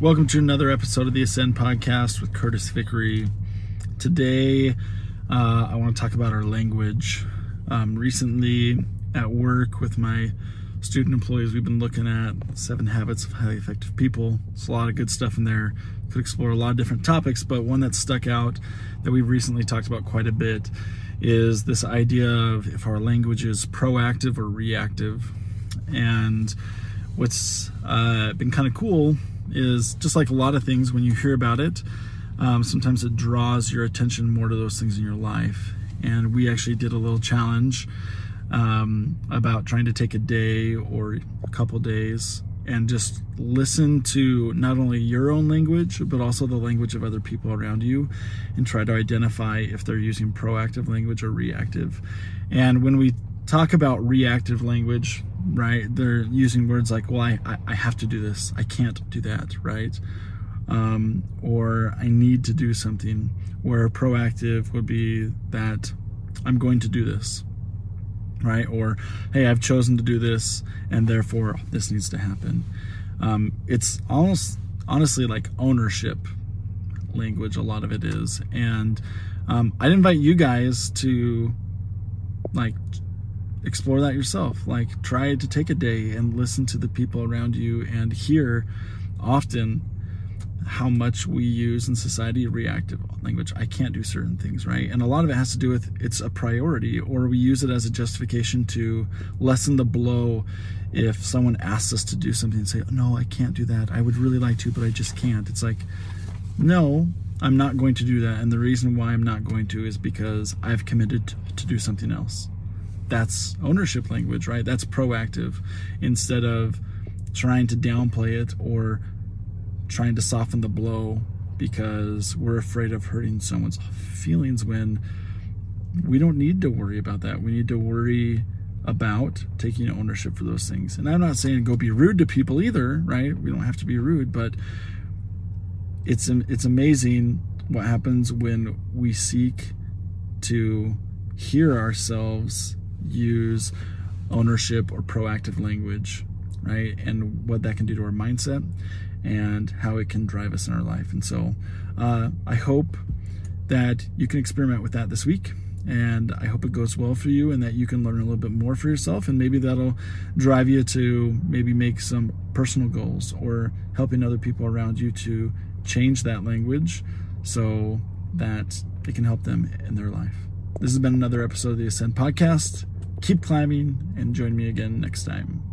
Welcome to another episode of the Ascend Podcast with Curtis Vickery. Today, uh, I want to talk about our language. Um, recently, at work with my student employees, we've been looking at seven habits of highly effective people. It's a lot of good stuff in there. Could explore a lot of different topics, but one that stuck out that we've recently talked about quite a bit is this idea of if our language is proactive or reactive. And what's uh, been kind of cool is just like a lot of things, when you hear about it, um, sometimes it draws your attention more to those things in your life. And we actually did a little challenge um, about trying to take a day or a couple days and just listen to not only your own language, but also the language of other people around you and try to identify if they're using proactive language or reactive. And when we talk about reactive language, right? They're using words like, well, I, I have to do this. I can't do that, right? Um, or I need to do something. Where proactive would be that I'm going to do this, right? Or, hey, I've chosen to do this and therefore this needs to happen. Um, it's almost, honestly, like ownership language, a lot of it is. And um, I'd invite you guys to like explore that yourself. Like, try to take a day and listen to the people around you and hear often how much we use in society reactive language. I can't do certain things, right? And a lot of it has to do with it's a priority, or we use it as a justification to lessen the blow if someone asks us to do something and say, No, I can't do that. I would really like to, but I just can't. It's like, No, I'm not going to do that. And the reason why I'm not going to is because I've committed to do something else that's ownership language, right? That's proactive instead of trying to downplay it or trying to soften the blow because we're afraid of hurting someone's feelings when we don't need to worry about that. We need to worry about taking ownership for those things. And I'm not saying go be rude to people either, right? We don't have to be rude, but it's it's amazing what happens when we seek to hear ourselves use ownership or proactive language, right? And what that can do to our mindset and how it can drive us in our life. And so uh, I hope that you can experiment with that this week. And I hope it goes well for you and that you can learn a little bit more for yourself. And maybe that'll drive you to maybe make some personal goals or helping other people around you to change that language so that it can help them in their life. This has been another episode of the Ascend Podcast keep climbing and join me again next time.